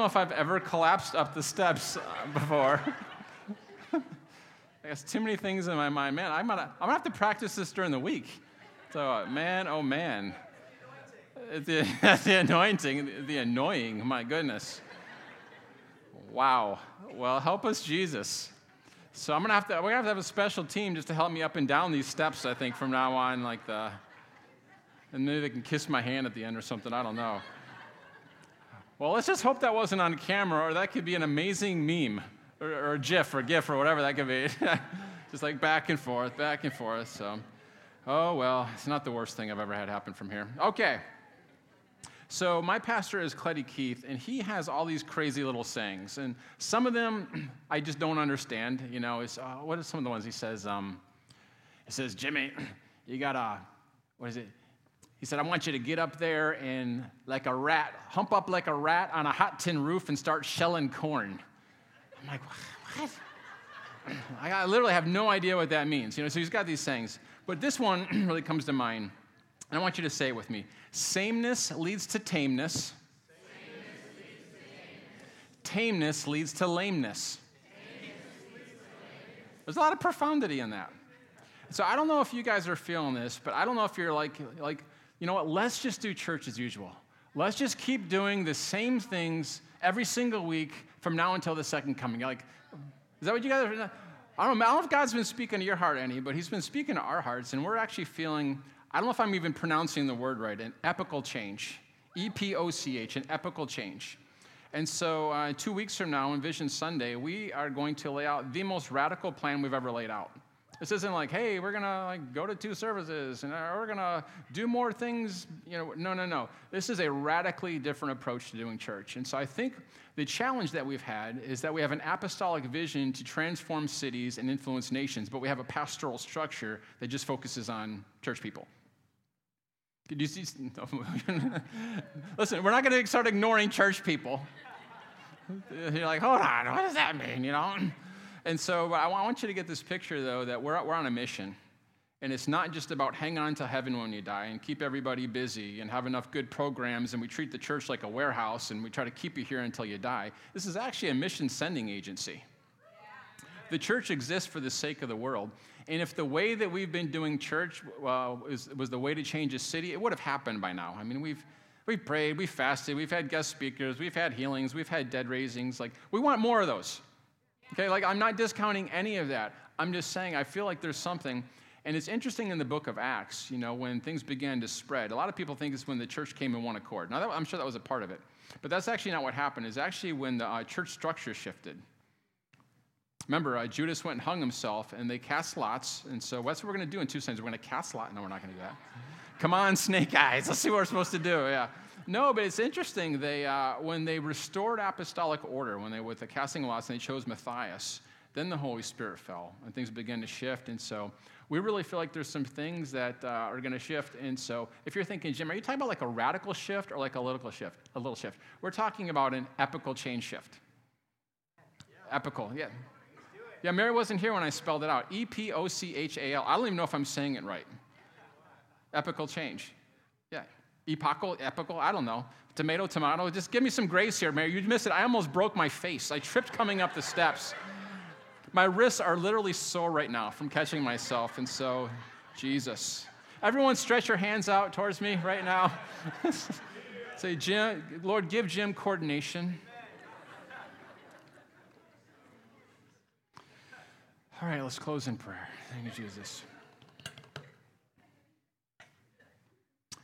know if I've ever collapsed up the steps uh, before. I guess too many things in my mind. Man, I'm gonna, I'm gonna have to practice this during the week. So, uh, man, oh man. The, the anointing, the annoying, my goodness. Wow. Well, help us, Jesus. So I'm gonna have to. We're gonna have to have a special team just to help me up and down these steps. I think from now on, like the, and maybe they can kiss my hand at the end or something. I don't know. Well, let's just hope that wasn't on camera, or that could be an amazing meme, or, or a GIF, or GIF, or whatever that could be. just like back and forth, back and forth. So, oh well, it's not the worst thing I've ever had happen from here. Okay. So my pastor is Cleddie Keith, and he has all these crazy little sayings, and some of them I just don't understand. You know, is uh, what are some of the ones he says? Um, he says, Jimmy, you gotta, what is it? He said, I want you to get up there and like a rat, hump up like a rat on a hot tin roof and start shelling corn. I'm like, what? I literally have no idea what that means. You know, so he's got these sayings. But this one really comes to mind. And I want you to say it with me. Sameness leads to tameness. Tameness leads to lameness. There's a lot of profundity in that. So I don't know if you guys are feeling this, but I don't know if you're like, like, you know what? Let's just do church as usual. Let's just keep doing the same things every single week from now until the second coming. Like, is that what you guys are? I don't know. I don't know if God's been speaking to your heart any, but He's been speaking to our hearts, and we're actually feeling I don't know if I'm even pronouncing the word right, an epical change. E P O C H, an epical change. And so, uh, two weeks from now, on Vision Sunday, we are going to lay out the most radical plan we've ever laid out. This isn't like, hey, we're gonna like go to two services and uh, we're gonna do more things. You know, no, no, no. This is a radically different approach to doing church. And so, I think the challenge that we've had is that we have an apostolic vision to transform cities and influence nations, but we have a pastoral structure that just focuses on church people. You see? Listen, we're not going to start ignoring church people. You're like, hold on, what does that mean? You know? And so I want you to get this picture, though, that we're, we're on a mission. And it's not just about hang on to heaven when you die and keep everybody busy and have enough good programs and we treat the church like a warehouse and we try to keep you here until you die. This is actually a mission sending agency. The church exists for the sake of the world. And if the way that we've been doing church uh, was, was the way to change a city, it would have happened by now. I mean, we've, we've prayed, we've fasted, we've had guest speakers, we've had healings, we've had dead raisings. Like, we want more of those. Okay, like, I'm not discounting any of that. I'm just saying, I feel like there's something. And it's interesting in the book of Acts, you know, when things began to spread. A lot of people think it's when the church came in one accord. Now, that, I'm sure that was a part of it. But that's actually not what happened. It's actually when the uh, church structure shifted. Remember, uh, Judas went and hung himself, and they cast lots. And so, what's what we're going to do in two We're going to cast lots. No, we're not going to do that. Come on, snake eyes. Let's see what we're supposed to do. Yeah. No, but it's interesting. They, uh, when they restored apostolic order, when they with the casting lots, and they chose Matthias, then the Holy Spirit fell, and things began to shift. And so, we really feel like there's some things that uh, are going to shift. And so, if you're thinking, Jim, are you talking about like a radical shift or like a little shift? A little shift. We're talking about an epical change shift. Epical, yeah. Yeah, Mary wasn't here when I spelled it out. E P O C H A L. I don't even know if I'm saying it right. Epical change. Yeah. Epochal, epical, I don't know. Tomato, tomato. Just give me some grace here, Mary. You missed it. I almost broke my face. I tripped coming up the steps. My wrists are literally sore right now from catching myself. And so, Jesus. Everyone, stretch your hands out towards me right now. Say, Jim, Lord, give Jim coordination. All right, let's close in prayer. Thank you, Jesus.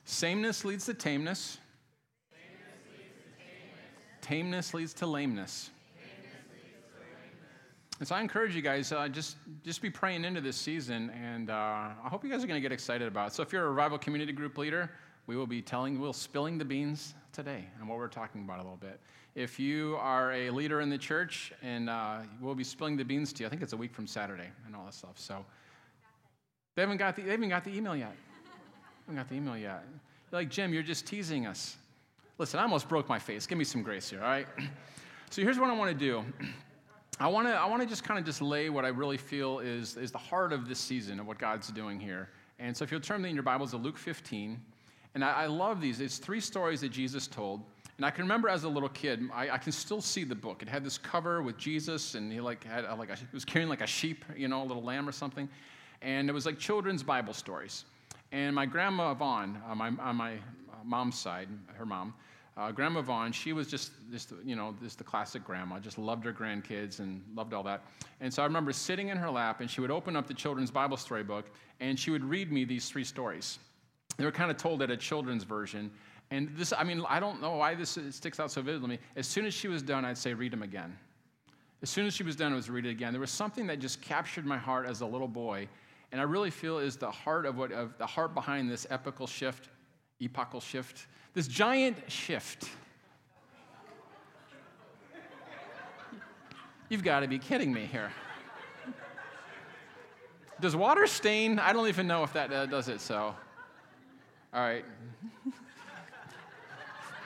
Sameness leads to tameness. Tameness leads to lameness. And so I encourage you guys, uh, just, just be praying into this season, and uh, I hope you guys are going to get excited about it. So if you're a Revival Community Group leader, we will be telling, we'll spilling the beans today and what we're talking about a little bit. If you are a leader in the church, and uh, we'll be spilling the beans to you. I think it's a week from Saturday and all that stuff. So they haven't got the, they haven't got the email yet. Haven't got the email yet. You're like, Jim, you're just teasing us. Listen, I almost broke my face. Give me some grace here, all right? So here's what I want to do. I want to I want to just kind of just lay what I really feel is, is the heart of this season of what God's doing here. And so if you'll turn in your Bibles to Luke 15, and I, I love these. It's three stories that Jesus told. And I can remember as a little kid, I, I, can still see the book. It had this cover with Jesus, and he like had like a, he was carrying like a sheep, you know, a little lamb or something, and it was like children's Bible stories. And my grandma Vaughn, uh, my, on my mom's side, her mom, uh, Grandma Vaughn, she was just, just, you know, just the classic grandma, just loved her grandkids and loved all that. And so I remember sitting in her lap, and she would open up the children's Bible story book, and she would read me these three stories. They were kind of told at a children's version. And this, I mean, I don't know why this sticks out so vividly to me. As soon as she was done, I'd say, read them again. As soon as she was done, I was read it again. There was something that just captured my heart as a little boy, and I really feel is the heart of what, of the heart behind this epical shift, epochal shift this giant shift. You've got to be kidding me here. Does water stain? I don't even know if that uh, does it, so. All right.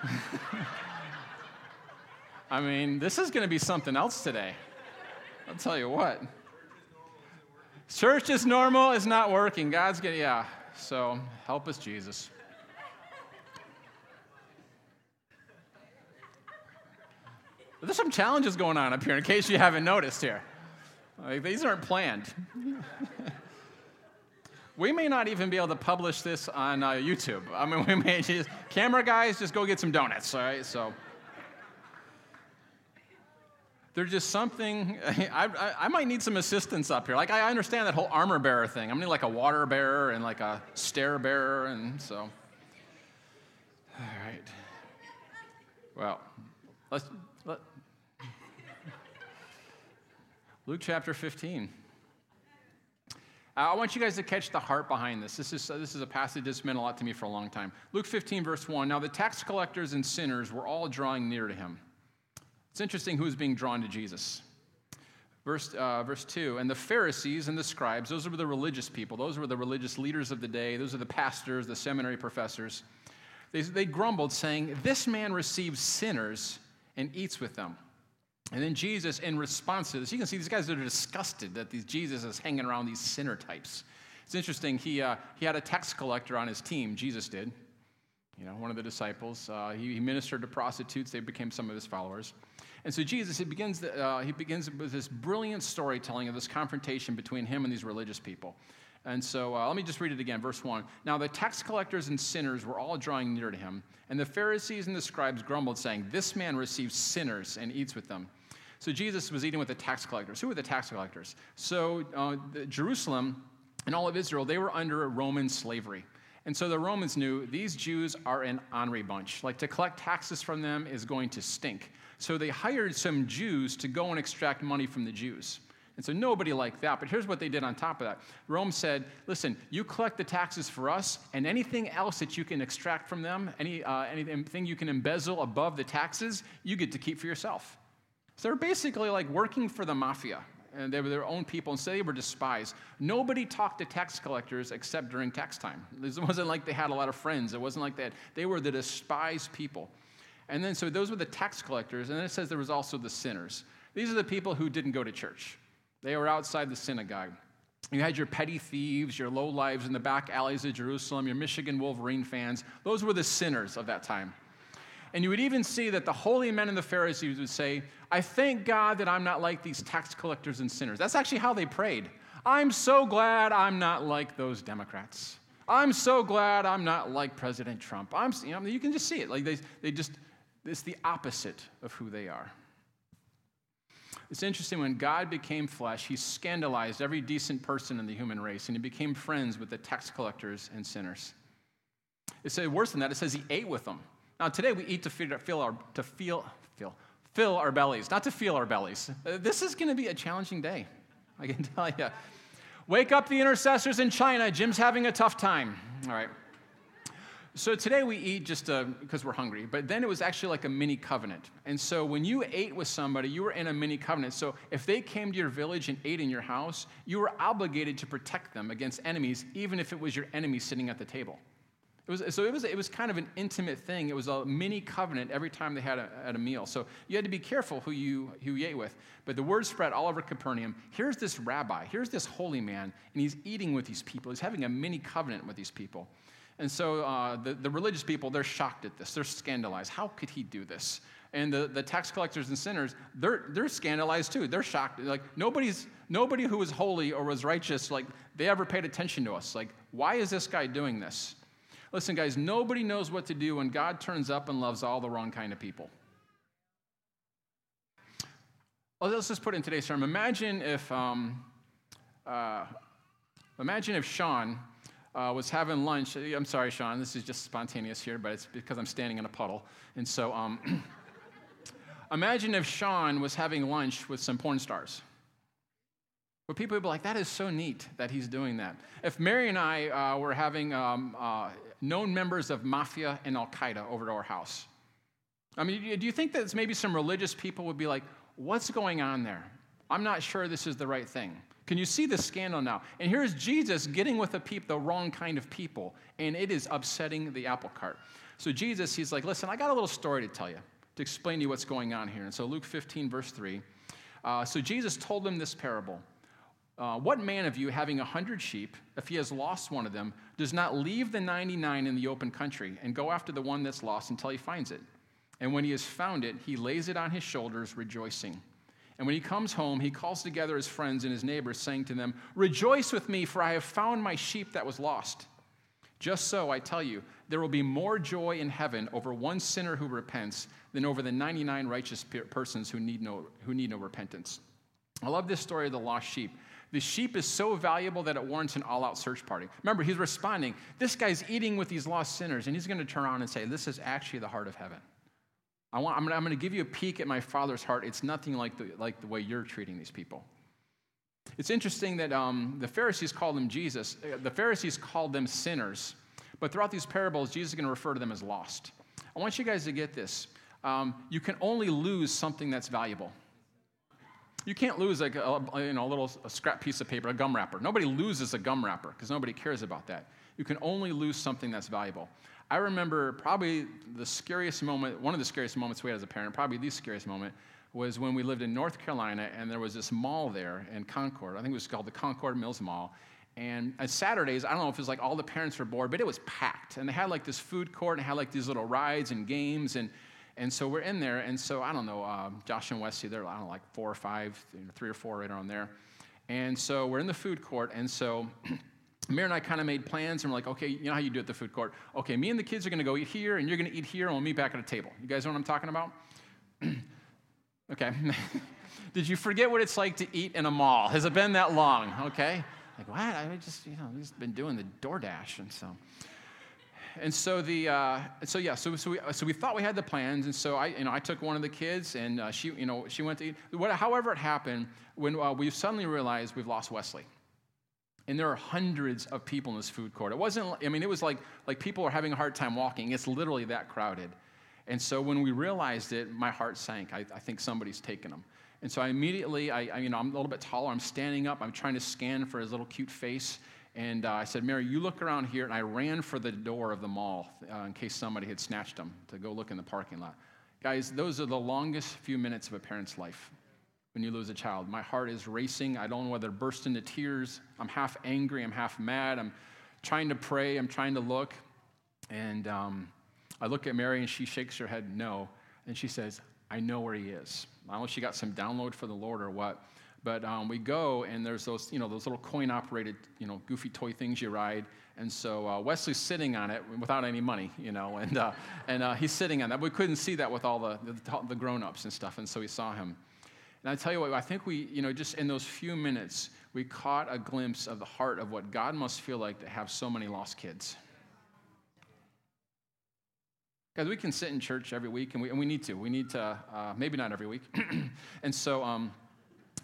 I mean, this is going to be something else today. I'll tell you what. Church is normal is not working. God's getting, yeah. So help us, Jesus. There's some challenges going on up here, in case you haven't noticed here. Like, these aren't planned. we may not even be able to publish this on uh, YouTube. I mean, we may just, camera guys, just go get some donuts, all right? So, there's just something, I, I, I, might need some assistance up here. Like, I understand that whole armor bearer thing. I'm gonna need like a water bearer and like a stair bearer, and so. All right. Well, let's Luke chapter 15. Uh, I want you guys to catch the heart behind this. This is, this is a passage that's meant a lot to me for a long time. Luke 15, verse 1. Now, the tax collectors and sinners were all drawing near to him. It's interesting who's being drawn to Jesus. Verse, uh, verse 2 And the Pharisees and the scribes, those were the religious people, those were the religious leaders of the day, those are the pastors, the seminary professors. They, they grumbled, saying, This man receives sinners and eats with them. And then Jesus, in response to this, you can see these guys are disgusted that these Jesus is hanging around these sinner types. It's interesting. He, uh, he had a tax collector on his team. Jesus did. You know, one of the disciples. Uh, he, he, ministered to prostitutes. They became some of his followers. And so Jesus, he begins, the, uh, he begins with this brilliant storytelling of this confrontation between him and these religious people. And so uh, let me just read it again, verse 1. Now the tax collectors and sinners were all drawing near to him, and the Pharisees and the scribes grumbled, saying, This man receives sinners and eats with them. So Jesus was eating with the tax collectors. Who were the tax collectors? So uh, Jerusalem and all of Israel, they were under Roman slavery. And so the Romans knew these Jews are an ornery bunch. Like to collect taxes from them is going to stink. So they hired some Jews to go and extract money from the Jews. And so nobody liked that. But here's what they did on top of that Rome said, listen, you collect the taxes for us, and anything else that you can extract from them, any, uh, anything you can embezzle above the taxes, you get to keep for yourself. So they're basically like working for the mafia, and they were their own people, and so they were despised. Nobody talked to tax collectors except during tax time. It wasn't like they had a lot of friends. It wasn't like that. They were the despised people. And then, so those were the tax collectors, and then it says there was also the sinners. These are the people who didn't go to church. They were outside the synagogue. You had your petty thieves, your low lives in the back alleys of Jerusalem, your Michigan Wolverine fans. Those were the sinners of that time. And you would even see that the holy men and the Pharisees would say, I thank God that I'm not like these tax collectors and sinners. That's actually how they prayed. I'm so glad I'm not like those Democrats. I'm so glad I'm not like President Trump. I'm, you, know, you can just see it. Like they, they just, it's the opposite of who they are. It's interesting when God became flesh, he scandalized every decent person in the human race, and he became friends with the tax collectors and sinners. It says worse than that, it says he ate with them. Now, today we eat to feel our, to feel, feel, fill our bellies, not to feel our bellies. Uh, this is going to be a challenging day, I can tell you. Wake up the intercessors in China. Jim's having a tough time. All right. So today we eat just because uh, we're hungry, but then it was actually like a mini covenant. And so when you ate with somebody, you were in a mini covenant. So if they came to your village and ate in your house, you were obligated to protect them against enemies, even if it was your enemy sitting at the table. It was, so it was, it was kind of an intimate thing. It was a mini covenant every time they had a, had a meal. So you had to be careful who you, who you ate with. But the word spread all over Capernaum. Here's this rabbi, here's this holy man, and he's eating with these people. He's having a mini covenant with these people. And so uh, the, the religious people, they're shocked at this. They're scandalized. How could he do this? And the, the tax collectors and sinners, they're, they're scandalized too. They're shocked. Like, nobody's, nobody who was holy or was righteous, like, they ever paid attention to us. Like, why is this guy doing this? Listen, guys, nobody knows what to do when God turns up and loves all the wrong kind of people. Well, let's just put in today's term. Imagine if, um, uh, imagine if Sean uh, was having lunch. I'm sorry, Sean, this is just spontaneous here, but it's because I'm standing in a puddle. And so, um, imagine if Sean was having lunch with some porn stars. But people would be like, that is so neat that he's doing that. If Mary and I uh, were having um, uh, known members of Mafia and Al Qaeda over to our house, I mean, do you think that maybe some religious people would be like, what's going on there? I'm not sure this is the right thing. Can you see the scandal now? And here's Jesus getting with the, peop- the wrong kind of people, and it is upsetting the apple cart. So Jesus, he's like, listen, I got a little story to tell you to explain to you what's going on here. And so Luke 15, verse 3. Uh, so Jesus told them this parable. Uh, what man of you, having a hundred sheep, if he has lost one of them, does not leave the 99 in the open country and go after the one that's lost until he finds it? And when he has found it, he lays it on his shoulders, rejoicing. And when he comes home, he calls together his friends and his neighbors, saying to them, Rejoice with me, for I have found my sheep that was lost. Just so, I tell you, there will be more joy in heaven over one sinner who repents than over the 99 righteous persons who need no, who need no repentance. I love this story of the lost sheep. The sheep is so valuable that it warrants an all out search party. Remember, he's responding. This guy's eating with these lost sinners, and he's going to turn around and say, This is actually the heart of heaven. I want, I'm, going to give you a peek at my father's heart. It's nothing like the, like the way you're treating these people. It's interesting that um, the Pharisees called them Jesus. Uh, the Pharisees called them sinners. But throughout these parables, Jesus is going to refer to them as lost. I want you guys to get this. Um, you can only lose something that's valuable. You can't lose like a, you know, a little a scrap piece of paper, a gum wrapper. Nobody loses a gum wrapper because nobody cares about that. You can only lose something that's valuable. I remember probably the scariest moment, one of the scariest moments we had as a parent, probably the scariest moment, was when we lived in North Carolina and there was this mall there in Concord. I think it was called the Concord Mills Mall. And on Saturdays, I don't know if it was like all the parents were bored, but it was packed. And they had like this food court and had like these little rides and games. And, and so we're in there. And so I don't know, uh, Josh and Wesley, they're, I don't know, like four or five, you know, three or four right around there. And so we're in the food court. And so Mary and I kind of made plans, and we're like, okay, you know how you do at the food court. Okay, me and the kids are going to go eat here, and you're going to eat here, and we'll meet back at a table. You guys know what I'm talking about? okay. Did you forget what it's like to eat in a mall? Has it been that long? Okay. Like, what? I just, you know, just been doing the DoorDash, and so. And so the, uh, so yeah, so, so, we, so we thought we had the plans, and so I, you know, I took one of the kids, and uh, she, you know, she went to eat. What, however it happened, when uh, we suddenly realized we've lost Wesley and there are hundreds of people in this food court. It wasn't, I mean, it was like, like people are having a hard time walking. It's literally that crowded. And so when we realized it, my heart sank. I, I think somebody's taken him. And so I immediately, I, I, you know, I'm a little bit taller. I'm standing up. I'm trying to scan for his little cute face. And uh, I said, Mary, you look around here. And I ran for the door of the mall uh, in case somebody had snatched him to go look in the parking lot. Guys, those are the longest few minutes of a parent's life when you lose a child. My heart is racing. I don't know whether to burst into tears. I'm half angry. I'm half mad. I'm trying to pray. I'm trying to look. And um, I look at Mary and she shakes her head no. And she says, I know where he is. I don't know if she got some download for the Lord or what. But um, we go and there's those, you know, those little coin operated, you know, goofy toy things you ride. And so uh, Wesley's sitting on it without any money, you know, and, uh, and uh, he's sitting on that. We couldn't see that with all the, the, the grown ups and stuff. And so we saw him. And I tell you what, I think we, you know, just in those few minutes, we caught a glimpse of the heart of what God must feel like to have so many lost kids. Because we can sit in church every week, and we, and we need to. We need to, uh, maybe not every week. and so, um,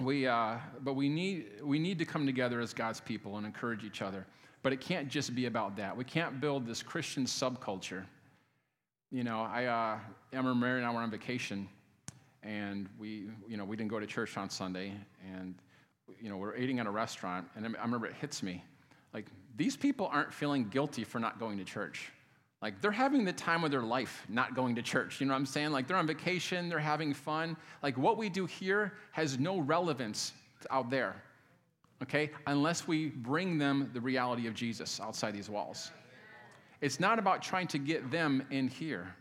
we, uh, but we need, we need to come together as God's people and encourage each other. But it can't just be about that. We can't build this Christian subculture. You know, I, uh, remember Mary and I were on vacation, and we, you know, we didn't go to church on Sunday, and you know, we're eating at a restaurant, and I remember it hits me, like these people aren't feeling guilty for not going to church. Like they're having the time of their life not going to church. You know what I'm saying? Like they're on vacation, they're having fun. Like what we do here has no relevance out there, okay? Unless we bring them the reality of Jesus outside these walls. It's not about trying to get them in here.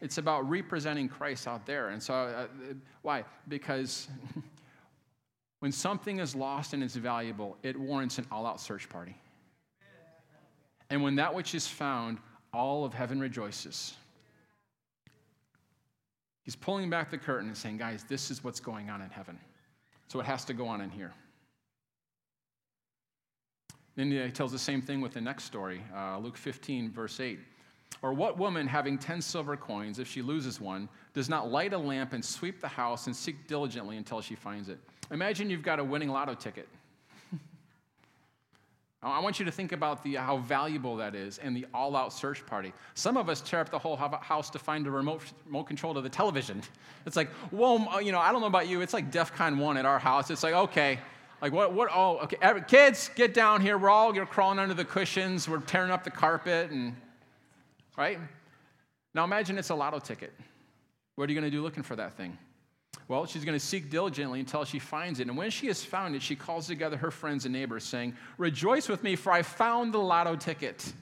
It's about representing Christ out there. And so, uh, why? Because when something is lost and it's valuable, it warrants an all out search party. And when that which is found, all of heaven rejoices. He's pulling back the curtain and saying, guys, this is what's going on in heaven. So it has to go on in here. Then he tells the same thing with the next story, uh, Luke 15, verse 8. Or what woman having 10 silver coins, if she loses one, does not light a lamp and sweep the house and seek diligently until she finds it? Imagine you've got a winning lotto ticket. I want you to think about the, how valuable that is and the all out search party. Some of us tear up the whole house to find a remote, remote control to the television. It's like, whoa, uh, you know, I don't know about you. It's like DEF CON 1 at our house. It's like, okay, like what, what, oh, okay, Every, kids, get down here. We're all, you're crawling under the cushions. We're tearing up the carpet and, right? Now imagine it's a lotto ticket. What are you going to do looking for that thing? Well, she's going to seek diligently until she finds it. And when she has found it, she calls together her friends and neighbors, saying, Rejoice with me, for I found the lotto ticket.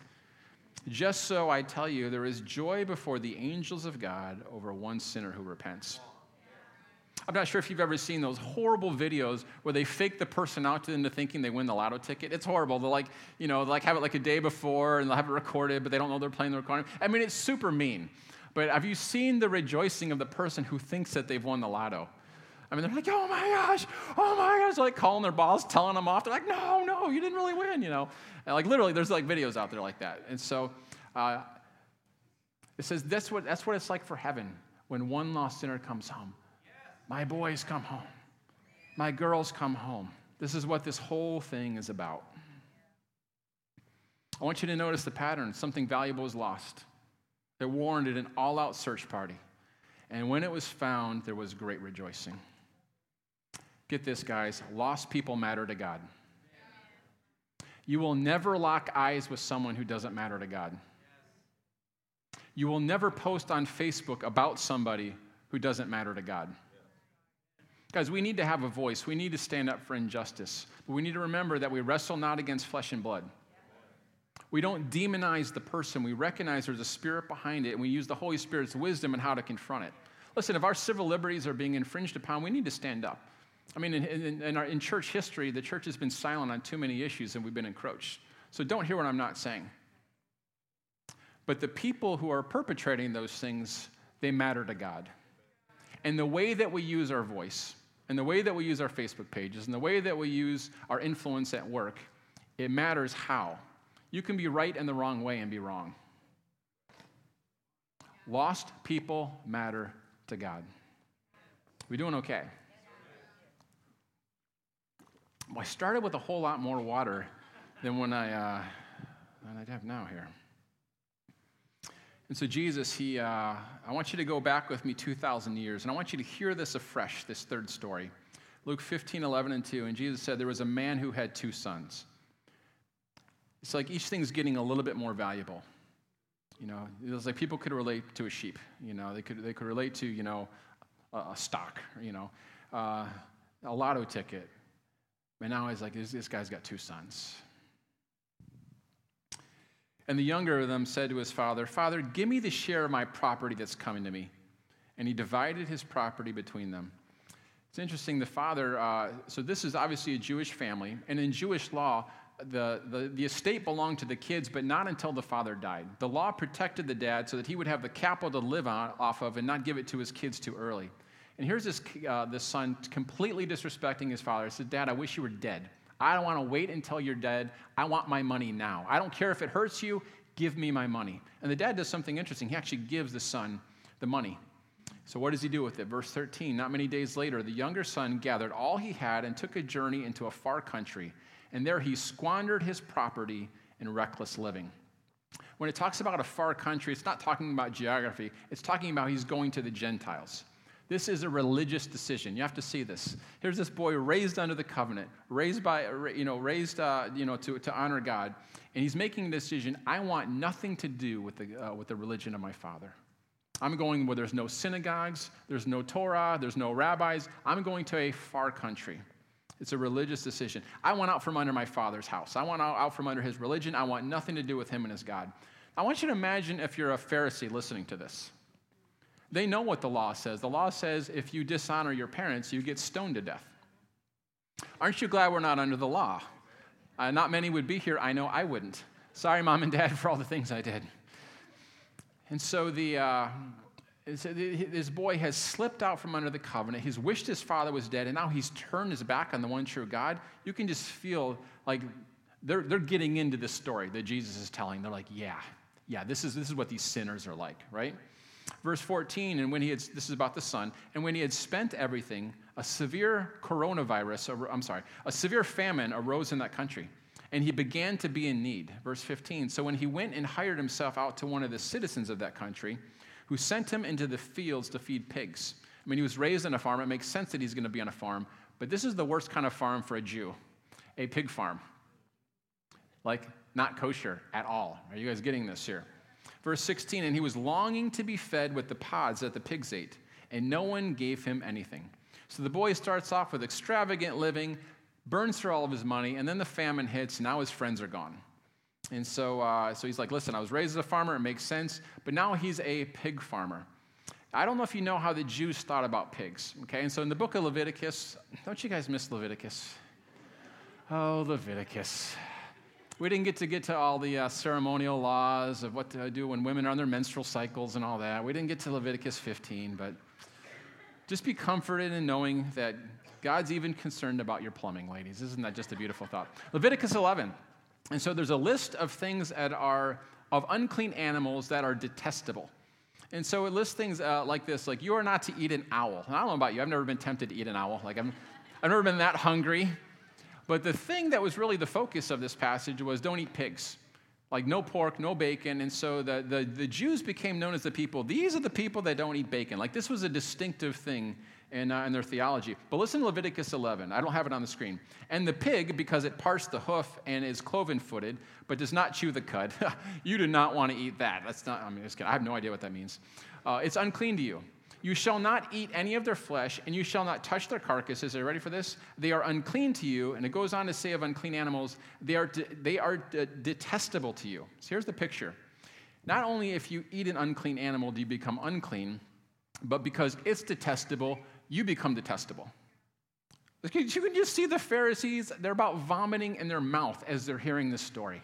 Just so I tell you, there is joy before the angels of God over one sinner who repents. I'm not sure if you've ever seen those horrible videos where they fake the person out into thinking they win the lotto ticket. It's horrible. They'll like, you know, like have it like a day before and they'll have it recorded, but they don't know they're playing the recording. I mean, it's super mean. But have you seen the rejoicing of the person who thinks that they've won the lotto? I mean, they're like, oh my gosh, oh my gosh, they're like calling their boss, telling them off. They're like, no, no, you didn't really win, you know. And like literally, there's like videos out there like that. And so uh, it says that's what, that's what it's like for heaven when one lost sinner comes home. My boys come home. My girls come home. This is what this whole thing is about. I want you to notice the pattern. Something valuable is lost. It warranted an all out search party. And when it was found, there was great rejoicing. Get this, guys lost people matter to God. You will never lock eyes with someone who doesn't matter to God. You will never post on Facebook about somebody who doesn't matter to God. Guys, we need to have a voice. We need to stand up for injustice. But we need to remember that we wrestle not against flesh and blood. We don't demonize the person. We recognize there's a spirit behind it, and we use the Holy Spirit's wisdom and how to confront it. Listen, if our civil liberties are being infringed upon, we need to stand up. I mean, in, in, in, our, in church history, the church has been silent on too many issues and we've been encroached. So don't hear what I'm not saying. But the people who are perpetrating those things, they matter to God. And the way that we use our voice, and the way that we use our Facebook pages, and the way that we use our influence at work, it matters how. You can be right in the wrong way and be wrong. Lost people matter to God. We doing okay? Well, I started with a whole lot more water than when I uh, than I have now here. And so Jesus, he, uh, I want you to go back with me 2,000 years, and I want you to hear this afresh, this third story. Luke 15, 11, and 2. And Jesus said, There was a man who had two sons. It's like each thing's getting a little bit more valuable. You know, it was like people could relate to a sheep. You know, they could, they could relate to, you know, a, a stock, you know, uh, a lotto ticket. And now he's like, this, this guy's got two sons. And the younger of them said to his father, Father, give me the share of my property that's coming to me. And he divided his property between them. It's interesting, the father, uh, so this is obviously a Jewish family, and in Jewish law, the, the, the estate belonged to the kids, but not until the father died. The law protected the dad so that he would have the capital to live on, off of and not give it to his kids too early. And here's this, uh, this son completely disrespecting his father. He said, Dad, I wish you were dead. I don't want to wait until you're dead. I want my money now. I don't care if it hurts you, give me my money. And the dad does something interesting. He actually gives the son the money. So, what does he do with it? Verse 13 Not many days later, the younger son gathered all he had and took a journey into a far country and there he squandered his property in reckless living. When it talks about a far country, it's not talking about geography, it's talking about he's going to the Gentiles. This is a religious decision. You have to see this. Here's this boy raised under the covenant, raised by, you know, raised, uh, you know, to, to honor God, and he's making a decision. I want nothing to do with the, uh, with the religion of my father. I'm going where there's no synagogues, there's no Torah, there's no rabbis. I'm going to a far country. It's a religious decision. I want out from under my father's house. I want out from under his religion. I want nothing to do with him and his God. I want you to imagine if you're a Pharisee listening to this. They know what the law says. The law says if you dishonor your parents, you get stoned to death. Aren't you glad we're not under the law? Uh, not many would be here. I know I wouldn't. Sorry, mom and dad, for all the things I did. And so the, uh, this boy has slipped out from under the covenant. He's wished his father was dead, and now he's turned his back on the one true God. You can just feel like they're, they're getting into this story that Jesus is telling. They're like, yeah, yeah, this is, this is what these sinners are like, right? Verse 14, and when he had, this is about the son, and when he had spent everything, a severe coronavirus, I'm sorry, a severe famine arose in that country, and he began to be in need. Verse 15, so when he went and hired himself out to one of the citizens of that country, who sent him into the fields to feed pigs. I mean, he was raised on a farm. It makes sense that he's going to be on a farm, but this is the worst kind of farm for a Jew a pig farm. Like, not kosher at all. Are you guys getting this here? Verse 16, and he was longing to be fed with the pods that the pigs ate, and no one gave him anything. So the boy starts off with extravagant living, burns through all of his money, and then the famine hits, now his friends are gone. And so, uh, so he's like, listen, I was raised as a farmer, it makes sense, but now he's a pig farmer. I don't know if you know how the Jews thought about pigs, okay? And so in the book of Leviticus, don't you guys miss Leviticus? Oh, Leviticus. We didn't get to get to all the uh, ceremonial laws of what to do when women are on their menstrual cycles and all that. We didn't get to Leviticus 15, but just be comforted in knowing that God's even concerned about your plumbing, ladies. Isn't that just a beautiful thought? Leviticus 11. And so there's a list of things that are of unclean animals that are detestable. And so it lists things uh, like this, like you are not to eat an owl. And I don't know about you, I've never been tempted to eat an owl. Like I'm, I've never been that hungry. But the thing that was really the focus of this passage was don't eat pigs. Like no pork, no bacon. And so the, the, the Jews became known as the people, these are the people that don't eat bacon. Like this was a distinctive thing in, uh, in their theology. But listen to Leviticus 11. I don't have it on the screen. And the pig, because it parts the hoof and is cloven footed, but does not chew the cud, you do not want to eat that. That's not, I mean, I have no idea what that means. Uh, it's unclean to you. You shall not eat any of their flesh, and you shall not touch their carcasses. Are you ready for this? They are unclean to you. And it goes on to say of unclean animals, they are, de- they are de- detestable to you. So here's the picture. Not only if you eat an unclean animal do you become unclean, but because it's detestable, you become detestable. You can just see the Pharisees, they're about vomiting in their mouth as they're hearing this story.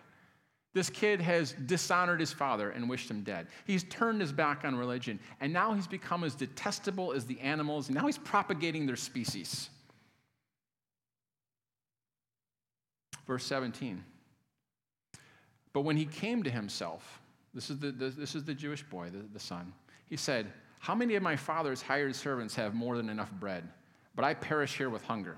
This kid has dishonored his father and wished him dead. He's turned his back on religion, and now he's become as detestable as the animals, and now he's propagating their species. Verse 17. But when he came to himself, this is the, this is the Jewish boy, the, the son, he said, How many of my father's hired servants have more than enough bread? But I perish here with hunger.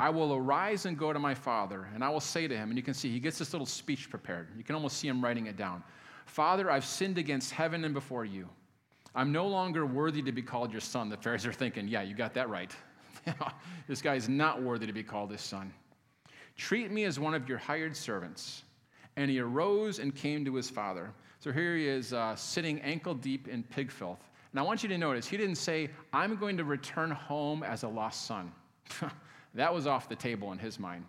I will arise and go to my father, and I will say to him, and you can see he gets this little speech prepared. You can almost see him writing it down. Father, I've sinned against heaven and before you. I'm no longer worthy to be called your son. The Pharisees are thinking, yeah, you got that right. this guy is not worthy to be called his son. Treat me as one of your hired servants. And he arose and came to his father. So here he is uh, sitting ankle deep in pig filth. And I want you to notice, he didn't say, I'm going to return home as a lost son. That was off the table in his mind.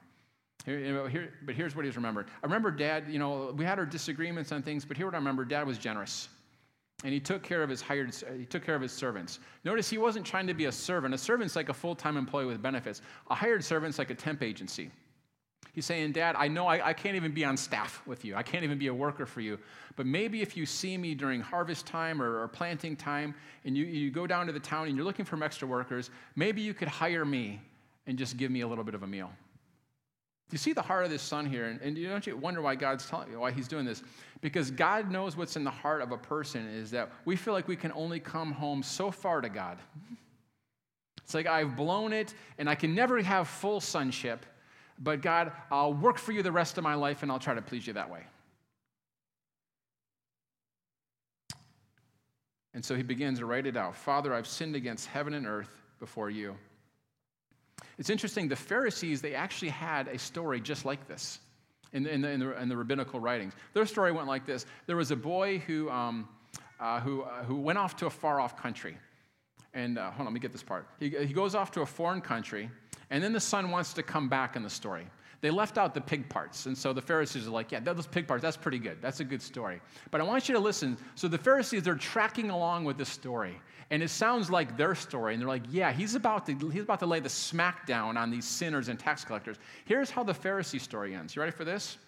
Here, here, but here's what he's remembered. I remember dad, you know, we had our disagreements on things, but here what I remember, dad was generous. And he took care of his hired, he took care of his servants. Notice he wasn't trying to be a servant. A servant's like a full-time employee with benefits. A hired servant's like a temp agency. He's saying, Dad, I know I, I, can't even be on staff with you. I can't even be a worker for you. But maybe if you see me during harvest time or, or, planting time and you, you go down to the town and you're looking for extra workers, maybe you could hire me and just give me a little bit of a meal. You see the heart of this son here? And, and you don't you wonder why God's telling you why he's doing this? Because God knows what's in the heart of a person is that we feel like we can only come home so far to God. It's like I've blown it and I can never have full sonship, but God, I'll work for you the rest of my life and I'll try to please you that way. And so he begins to write it out Father, I've sinned against heaven and earth before you. It's interesting, the Pharisees, they actually had a story just like this in the, in the, in the, in the rabbinical writings. Their story went like this There was a boy who, um, uh, who, uh, who went off to a far off country. And uh, hold on, let me get this part. He, he goes off to a foreign country, and then the son wants to come back in the story. They left out the pig parts. And so the Pharisees are like, yeah, those pig parts, that's pretty good. That's a good story. But I want you to listen. So the Pharisees are tracking along with this story. And it sounds like their story. And they're like, yeah, he's about to, he's about to lay the smackdown on these sinners and tax collectors. Here's how the Pharisee story ends. You ready for this?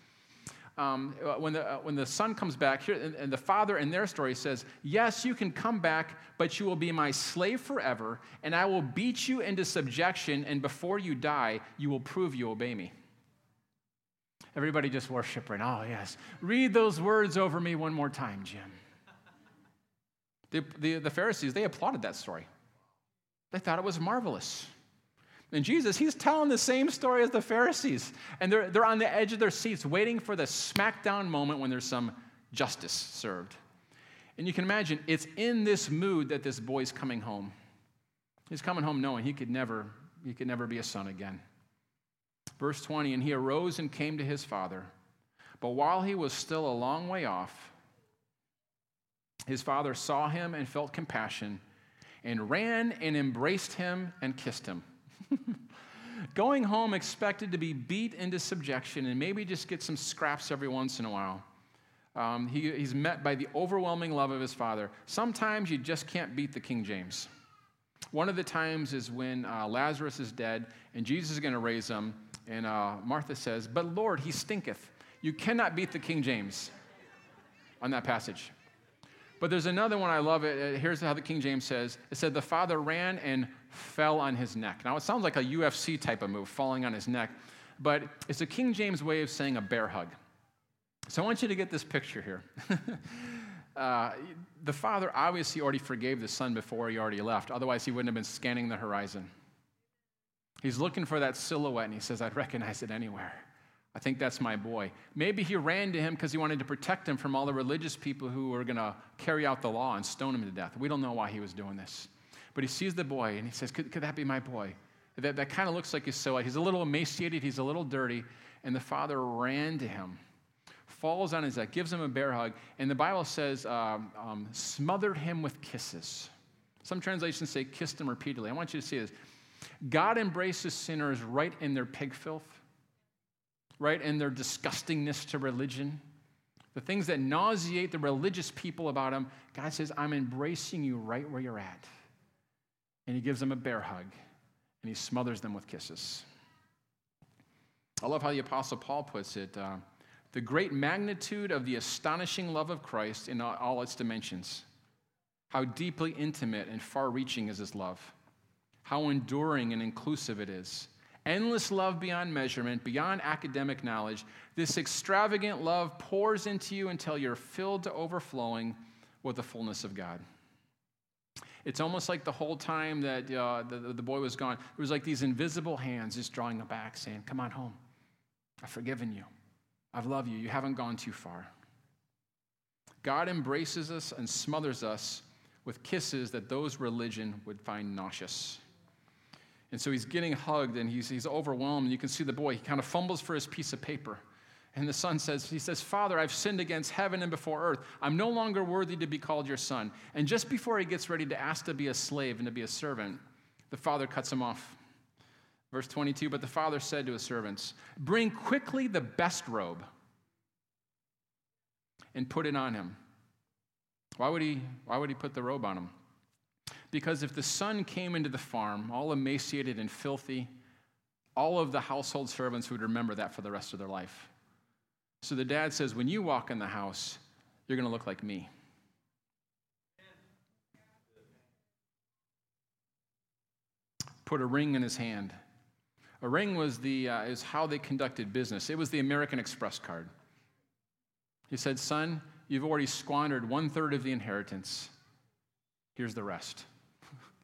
Um, when, the, uh, when the son comes back here, and, and the father in their story says, Yes, you can come back, but you will be my slave forever, and I will beat you into subjection, and before you die, you will prove you obey me. Everybody just worship right now. Oh, yes. Read those words over me one more time, Jim. The, the, the Pharisees, they applauded that story. They thought it was marvelous. And Jesus, he's telling the same story as the Pharisees. And they're, they're on the edge of their seats waiting for the smackdown moment when there's some justice served. And you can imagine it's in this mood that this boy's coming home. He's coming home knowing he could never, he could never be a son again. Verse 20, and he arose and came to his father. But while he was still a long way off, his father saw him and felt compassion and ran and embraced him and kissed him. Going home expected to be beat into subjection and maybe just get some scraps every once in a while. Um, he, he's met by the overwhelming love of his father. Sometimes you just can't beat the King James. One of the times is when uh, Lazarus is dead and Jesus is going to raise him, and uh, Martha says, But Lord, he stinketh. You cannot beat the King James on that passage. But there's another one I love. It. Here's how the King James says it said, The father ran and fell on his neck. Now, it sounds like a UFC type of move, falling on his neck, but it's a King James way of saying a bear hug. So I want you to get this picture here. uh, the father obviously already forgave the son before he already left, otherwise, he wouldn't have been scanning the horizon. He's looking for that silhouette and he says, I'd recognize it anywhere. I think that's my boy. Maybe he ran to him because he wanted to protect him from all the religious people who were going to carry out the law and stone him to death. We don't know why he was doing this. But he sees the boy and he says, Could, could that be my boy? That, that kind of looks like his silhouette. He's a little emaciated, he's a little dirty. And the father ran to him, falls on his neck, gives him a bear hug. And the Bible says, um, um, smothered him with kisses. Some translations say kissed him repeatedly. I want you to see this. God embraces sinners right in their pig filth right? And their disgustingness to religion, the things that nauseate the religious people about him, God says, I'm embracing you right where you're at. And he gives them a bear hug and he smothers them with kisses. I love how the Apostle Paul puts it uh, the great magnitude of the astonishing love of Christ in all its dimensions. How deeply intimate and far reaching is his love. How enduring and inclusive it is endless love beyond measurement, beyond academic knowledge. This extravagant love pours into you until you're filled to overflowing with the fullness of God. It's almost like the whole time that uh, the, the boy was gone, it was like these invisible hands just drawing him back, saying, Come on home. I've forgiven you. I've loved you. You haven't gone too far. God embraces us and smothers us with kisses that those religion would find nauseous. And so he's getting hugged and he's, he's overwhelmed. You can see the boy, he kind of fumbles for his piece of paper. And the son says, He says, Father, I've sinned against heaven and before earth. I'm no longer worthy to be called your son. And just before he gets ready to ask to be a slave and to be a servant, the father cuts him off. Verse 22 But the father said to his servants, Bring quickly the best robe and put it on him. Why would he, why would he put the robe on him? Because if the son came into the farm, all emaciated and filthy, all of the household servants would remember that for the rest of their life. So the dad says, When you walk in the house, you're going to look like me. Put a ring in his hand. A ring was the, uh, is how they conducted business. It was the American Express card. He said, Son, you've already squandered one third of the inheritance. Here's the rest.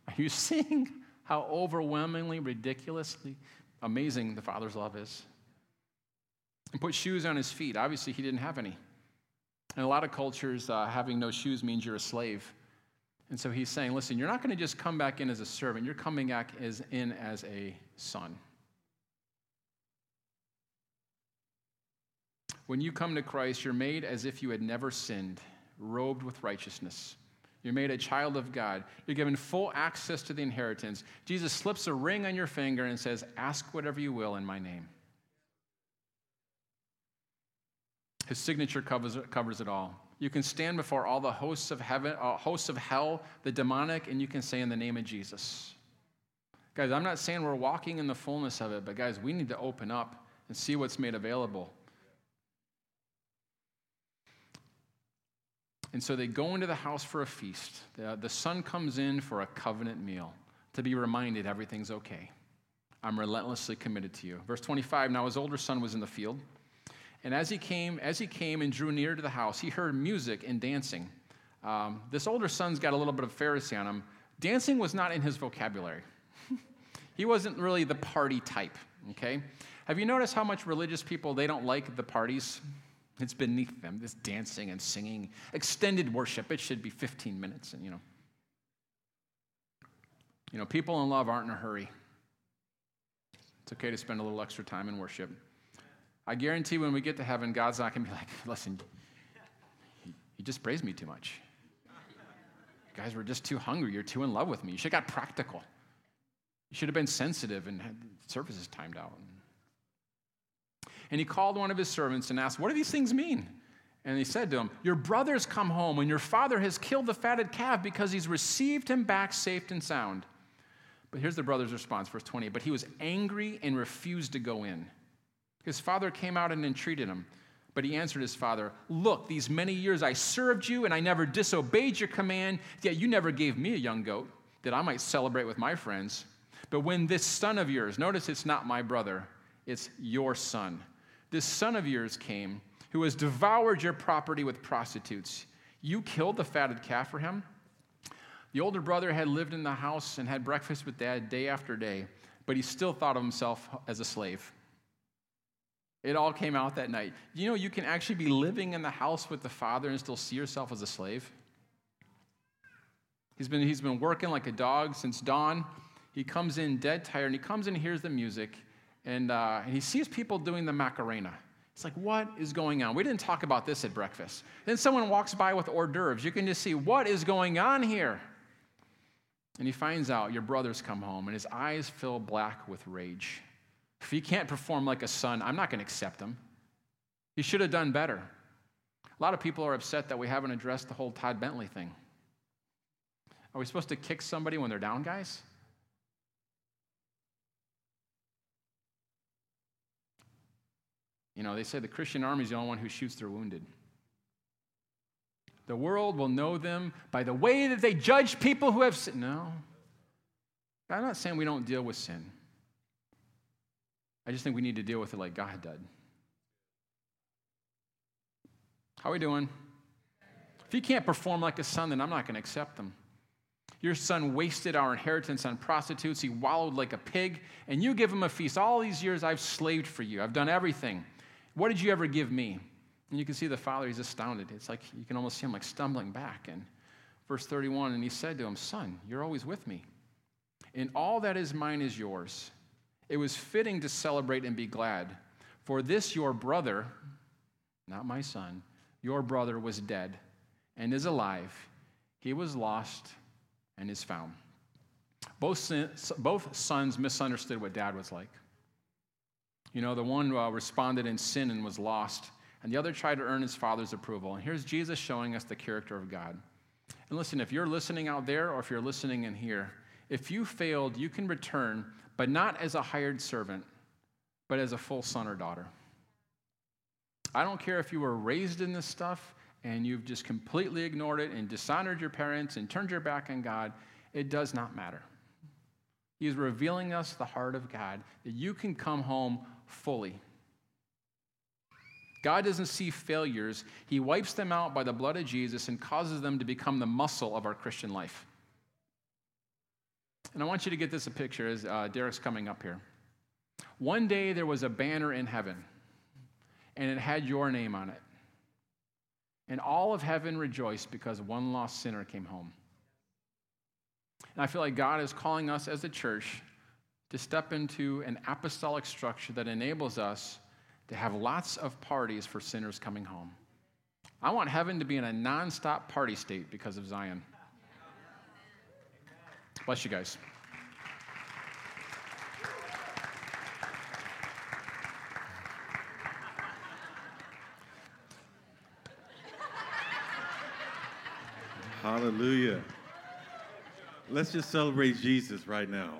Are you seeing how overwhelmingly, ridiculously amazing the Father's love is? And put shoes on his feet. Obviously, he didn't have any. In a lot of cultures, uh, having no shoes means you're a slave. And so he's saying, listen, you're not going to just come back in as a servant, you're coming back as, in as a son. When you come to Christ, you're made as if you had never sinned, robed with righteousness. You're made a child of God. You're given full access to the inheritance. Jesus slips a ring on your finger and says, Ask whatever you will in my name. His signature covers, covers it all. You can stand before all the hosts of heaven, uh, hosts of hell, the demonic, and you can say in the name of Jesus. Guys, I'm not saying we're walking in the fullness of it, but guys, we need to open up and see what's made available. And so they go into the house for a feast. The, the son comes in for a covenant meal to be reminded everything's okay. I'm relentlessly committed to you. Verse 25 Now his older son was in the field. And as he came, as he came and drew near to the house, he heard music and dancing. Um, this older son's got a little bit of Pharisee on him. Dancing was not in his vocabulary. he wasn't really the party type. Okay, have you noticed how much religious people they don't like the parties? It's beneath them. This dancing and singing, extended worship. It should be 15 minutes, and you know. You know, people in love aren't in a hurry. It's okay to spend a little extra time in worship. I guarantee when we get to heaven, God's not going to be like, listen, you just praised me too much. You guys were just too hungry. You're too in love with me. You should have got practical. You should have been sensitive and had services timed out. And he called one of his servants and asked, What do these things mean? And he said to him, Your brother's come home, and your father has killed the fatted calf because he's received him back safe and sound. But here's the brother's response, verse 20. But he was angry and refused to go in. His father came out and entreated him. But he answered his father, Look, these many years I served you, and I never disobeyed your command, yet you never gave me a young goat that I might celebrate with my friends. But when this son of yours, notice it's not my brother, it's your son, this son of yours came, who has devoured your property with prostitutes, you killed the fatted calf for him? The older brother had lived in the house and had breakfast with dad day after day, but he still thought of himself as a slave. It all came out that night. You know, you can actually be living in the house with the father and still see yourself as a slave. He's been, he's been working like a dog since dawn. He comes in dead tired, and he comes in and hears the music, and, uh, and he sees people doing the Macarena. It's like, what is going on? We didn't talk about this at breakfast. Then someone walks by with hors d'oeuvres. You can just see, what is going on here? And he finds out your brother's come home, and his eyes fill black with rage. If he can't perform like a son, I'm not going to accept him. He should have done better. A lot of people are upset that we haven't addressed the whole Todd Bentley thing. Are we supposed to kick somebody when they're down, guys? You know, they say the Christian army is the only one who shoots their wounded. The world will know them by the way that they judge people who have sinned. No. I'm not saying we don't deal with sin. I just think we need to deal with it like God did. How are we doing? If you can't perform like a son, then I'm not going to accept them. Your son wasted our inheritance on prostitutes. He wallowed like a pig, and you give him a feast. All these years I've slaved for you. I've done everything. What did you ever give me? And you can see the father, he's astounded. It's like you can almost see him like stumbling back. And verse 31, and he said to him, Son, you're always with me, and all that is mine is yours. It was fitting to celebrate and be glad. For this your brother, not my son, your brother was dead and is alive. He was lost and is found. Both, both sons misunderstood what dad was like. You know, the one uh, responded in sin and was lost, and the other tried to earn his father's approval. And here's Jesus showing us the character of God. And listen, if you're listening out there or if you're listening in here, if you failed, you can return but not as a hired servant, but as a full son or daughter. I don't care if you were raised in this stuff and you've just completely ignored it and dishonored your parents and turned your back on God, it does not matter. He's revealing us the heart of God that you can come home fully. God doesn't see failures, He wipes them out by the blood of Jesus and causes them to become the muscle of our Christian life. And I want you to get this a picture as uh, Derek's coming up here. One day there was a banner in heaven, and it had your name on it. And all of heaven rejoiced because one lost sinner came home. And I feel like God is calling us as a church to step into an apostolic structure that enables us to have lots of parties for sinners coming home. I want heaven to be in a nonstop party state because of Zion. Bless you guys. Hallelujah. Let's just celebrate Jesus right now.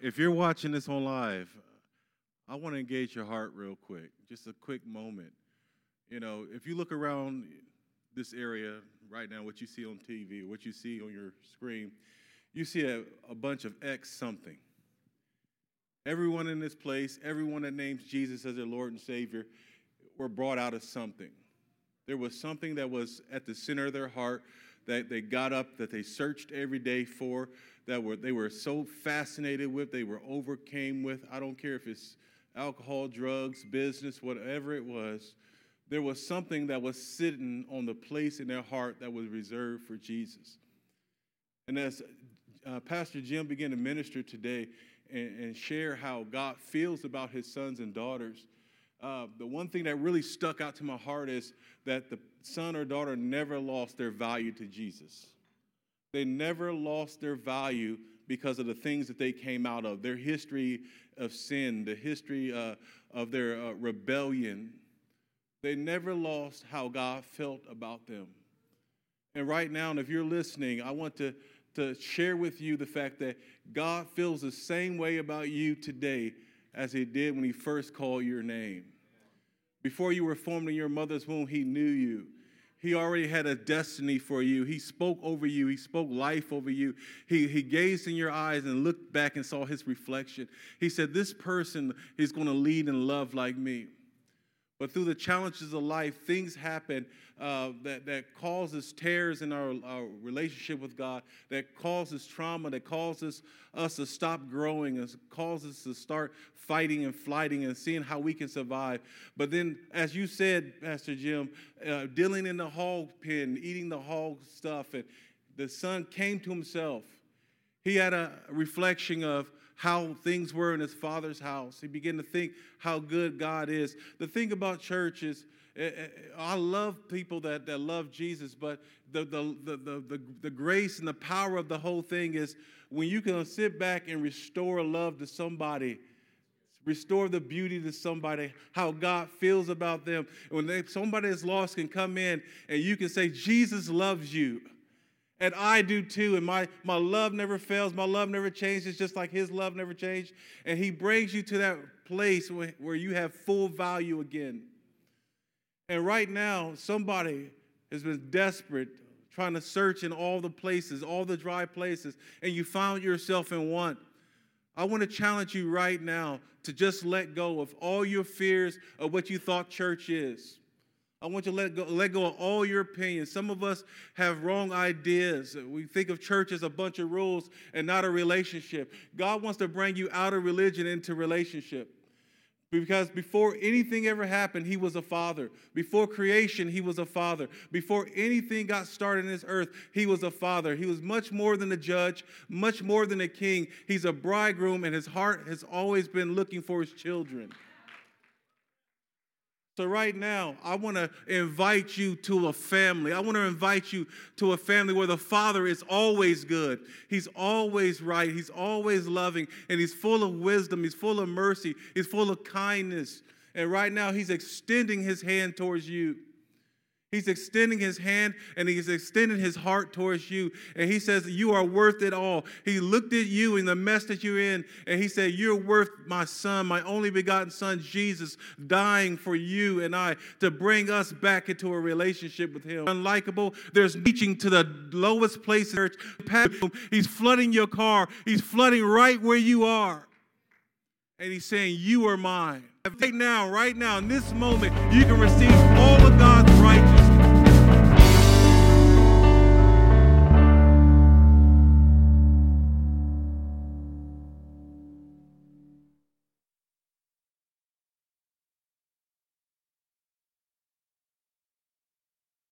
If you're watching this on live, I want to engage your heart real quick. Just a quick moment. You know, if you look around this area right now, what you see on TV, what you see on your screen, you see a, a bunch of X something. Everyone in this place, everyone that names Jesus as their Lord and Savior, were brought out of something. There was something that was at the center of their heart that they got up, that they searched every day for, that were they were so fascinated with, they were overcame with. I don't care if it's alcohol, drugs, business, whatever it was. There was something that was sitting on the place in their heart that was reserved for Jesus. And as uh, Pastor Jim began to minister today and, and, share how God feels about his sons and daughters, uh, the one thing that really stuck out to my heart is that the son or daughter never lost their value to Jesus. They never lost their value because of the things that they came out of, their history of sin, the history uh, of their uh, rebellion. They never lost how God felt about them. And right now, and if you're listening, I want to, to share with you the fact that God feels the same way about you today as he did when he first called your name. Before you were formed in your mother's womb, he knew you. He already had a destiny for you. He spoke over you. He spoke life over you. He, he gazed in your eyes and looked back and saw his reflection. He said, This person is going to lead and love like me. But through the challenges of life, things happen uh, that, that causes tears in our, our relationship with God, that causes trauma, that causes us to stop growing, and causes us to start fighting and flighting and seeing how we can survive. But then, as you said, Pastor Jim, uh, dealing in the hog pen, eating the hog stuff, and the son came to himself. He had a reflection of how things were in his father's house. He began to think how good God is. The thing about church is, eh, eh, I love people that, that love Jesus, but the, the, the, the, the grace and the power of the whole thing is when you can sit back and restore love to somebody restore the beauty to somebody, how God feels about them. When they, somebody is lost can come in and you can say, Jesus loves you. And I do too. And my, my love never fails. My love never changes, just like his love never changed. And he brings you to that place where, where you have full value again. And right now, somebody has been desperate, trying to search in all the places, all the dry places, and you found yourself in one. I want to challenge you right now to just let go of all your fears of what you thought church is. I want you to let go, let go of all your opinions. Some of us have wrong ideas. We think of church as a bunch of rules and not a relationship. God wants to bring you out of religion into relationship. Because before anything ever happened, he was a father. Before creation, he was a father. Before anything got started in this earth, he was a father. He was much more than a judge, much more than a king. He's a bridegroom, and his heart has always been looking for his children. So, right now, I want to invite you to a family. I want to invite you to a family where the father is always good. He's always right. He's always loving. And he's full of wisdom. He's full of mercy. He's full of kindness. And right now, he's extending his hand towards you. He's extending his hand and he's extending his heart towards you. And he says, You are worth it all. He looked at you in the mess that you're in and he said, You're worth my son, my only begotten son, Jesus, dying for you and I to bring us back into a relationship with him. Unlikable, there's reaching to the lowest place in church. He's flooding your car, he's flooding right where you are. And he's saying, You are mine. Right now, right now, in this moment, you can receive all of righteousness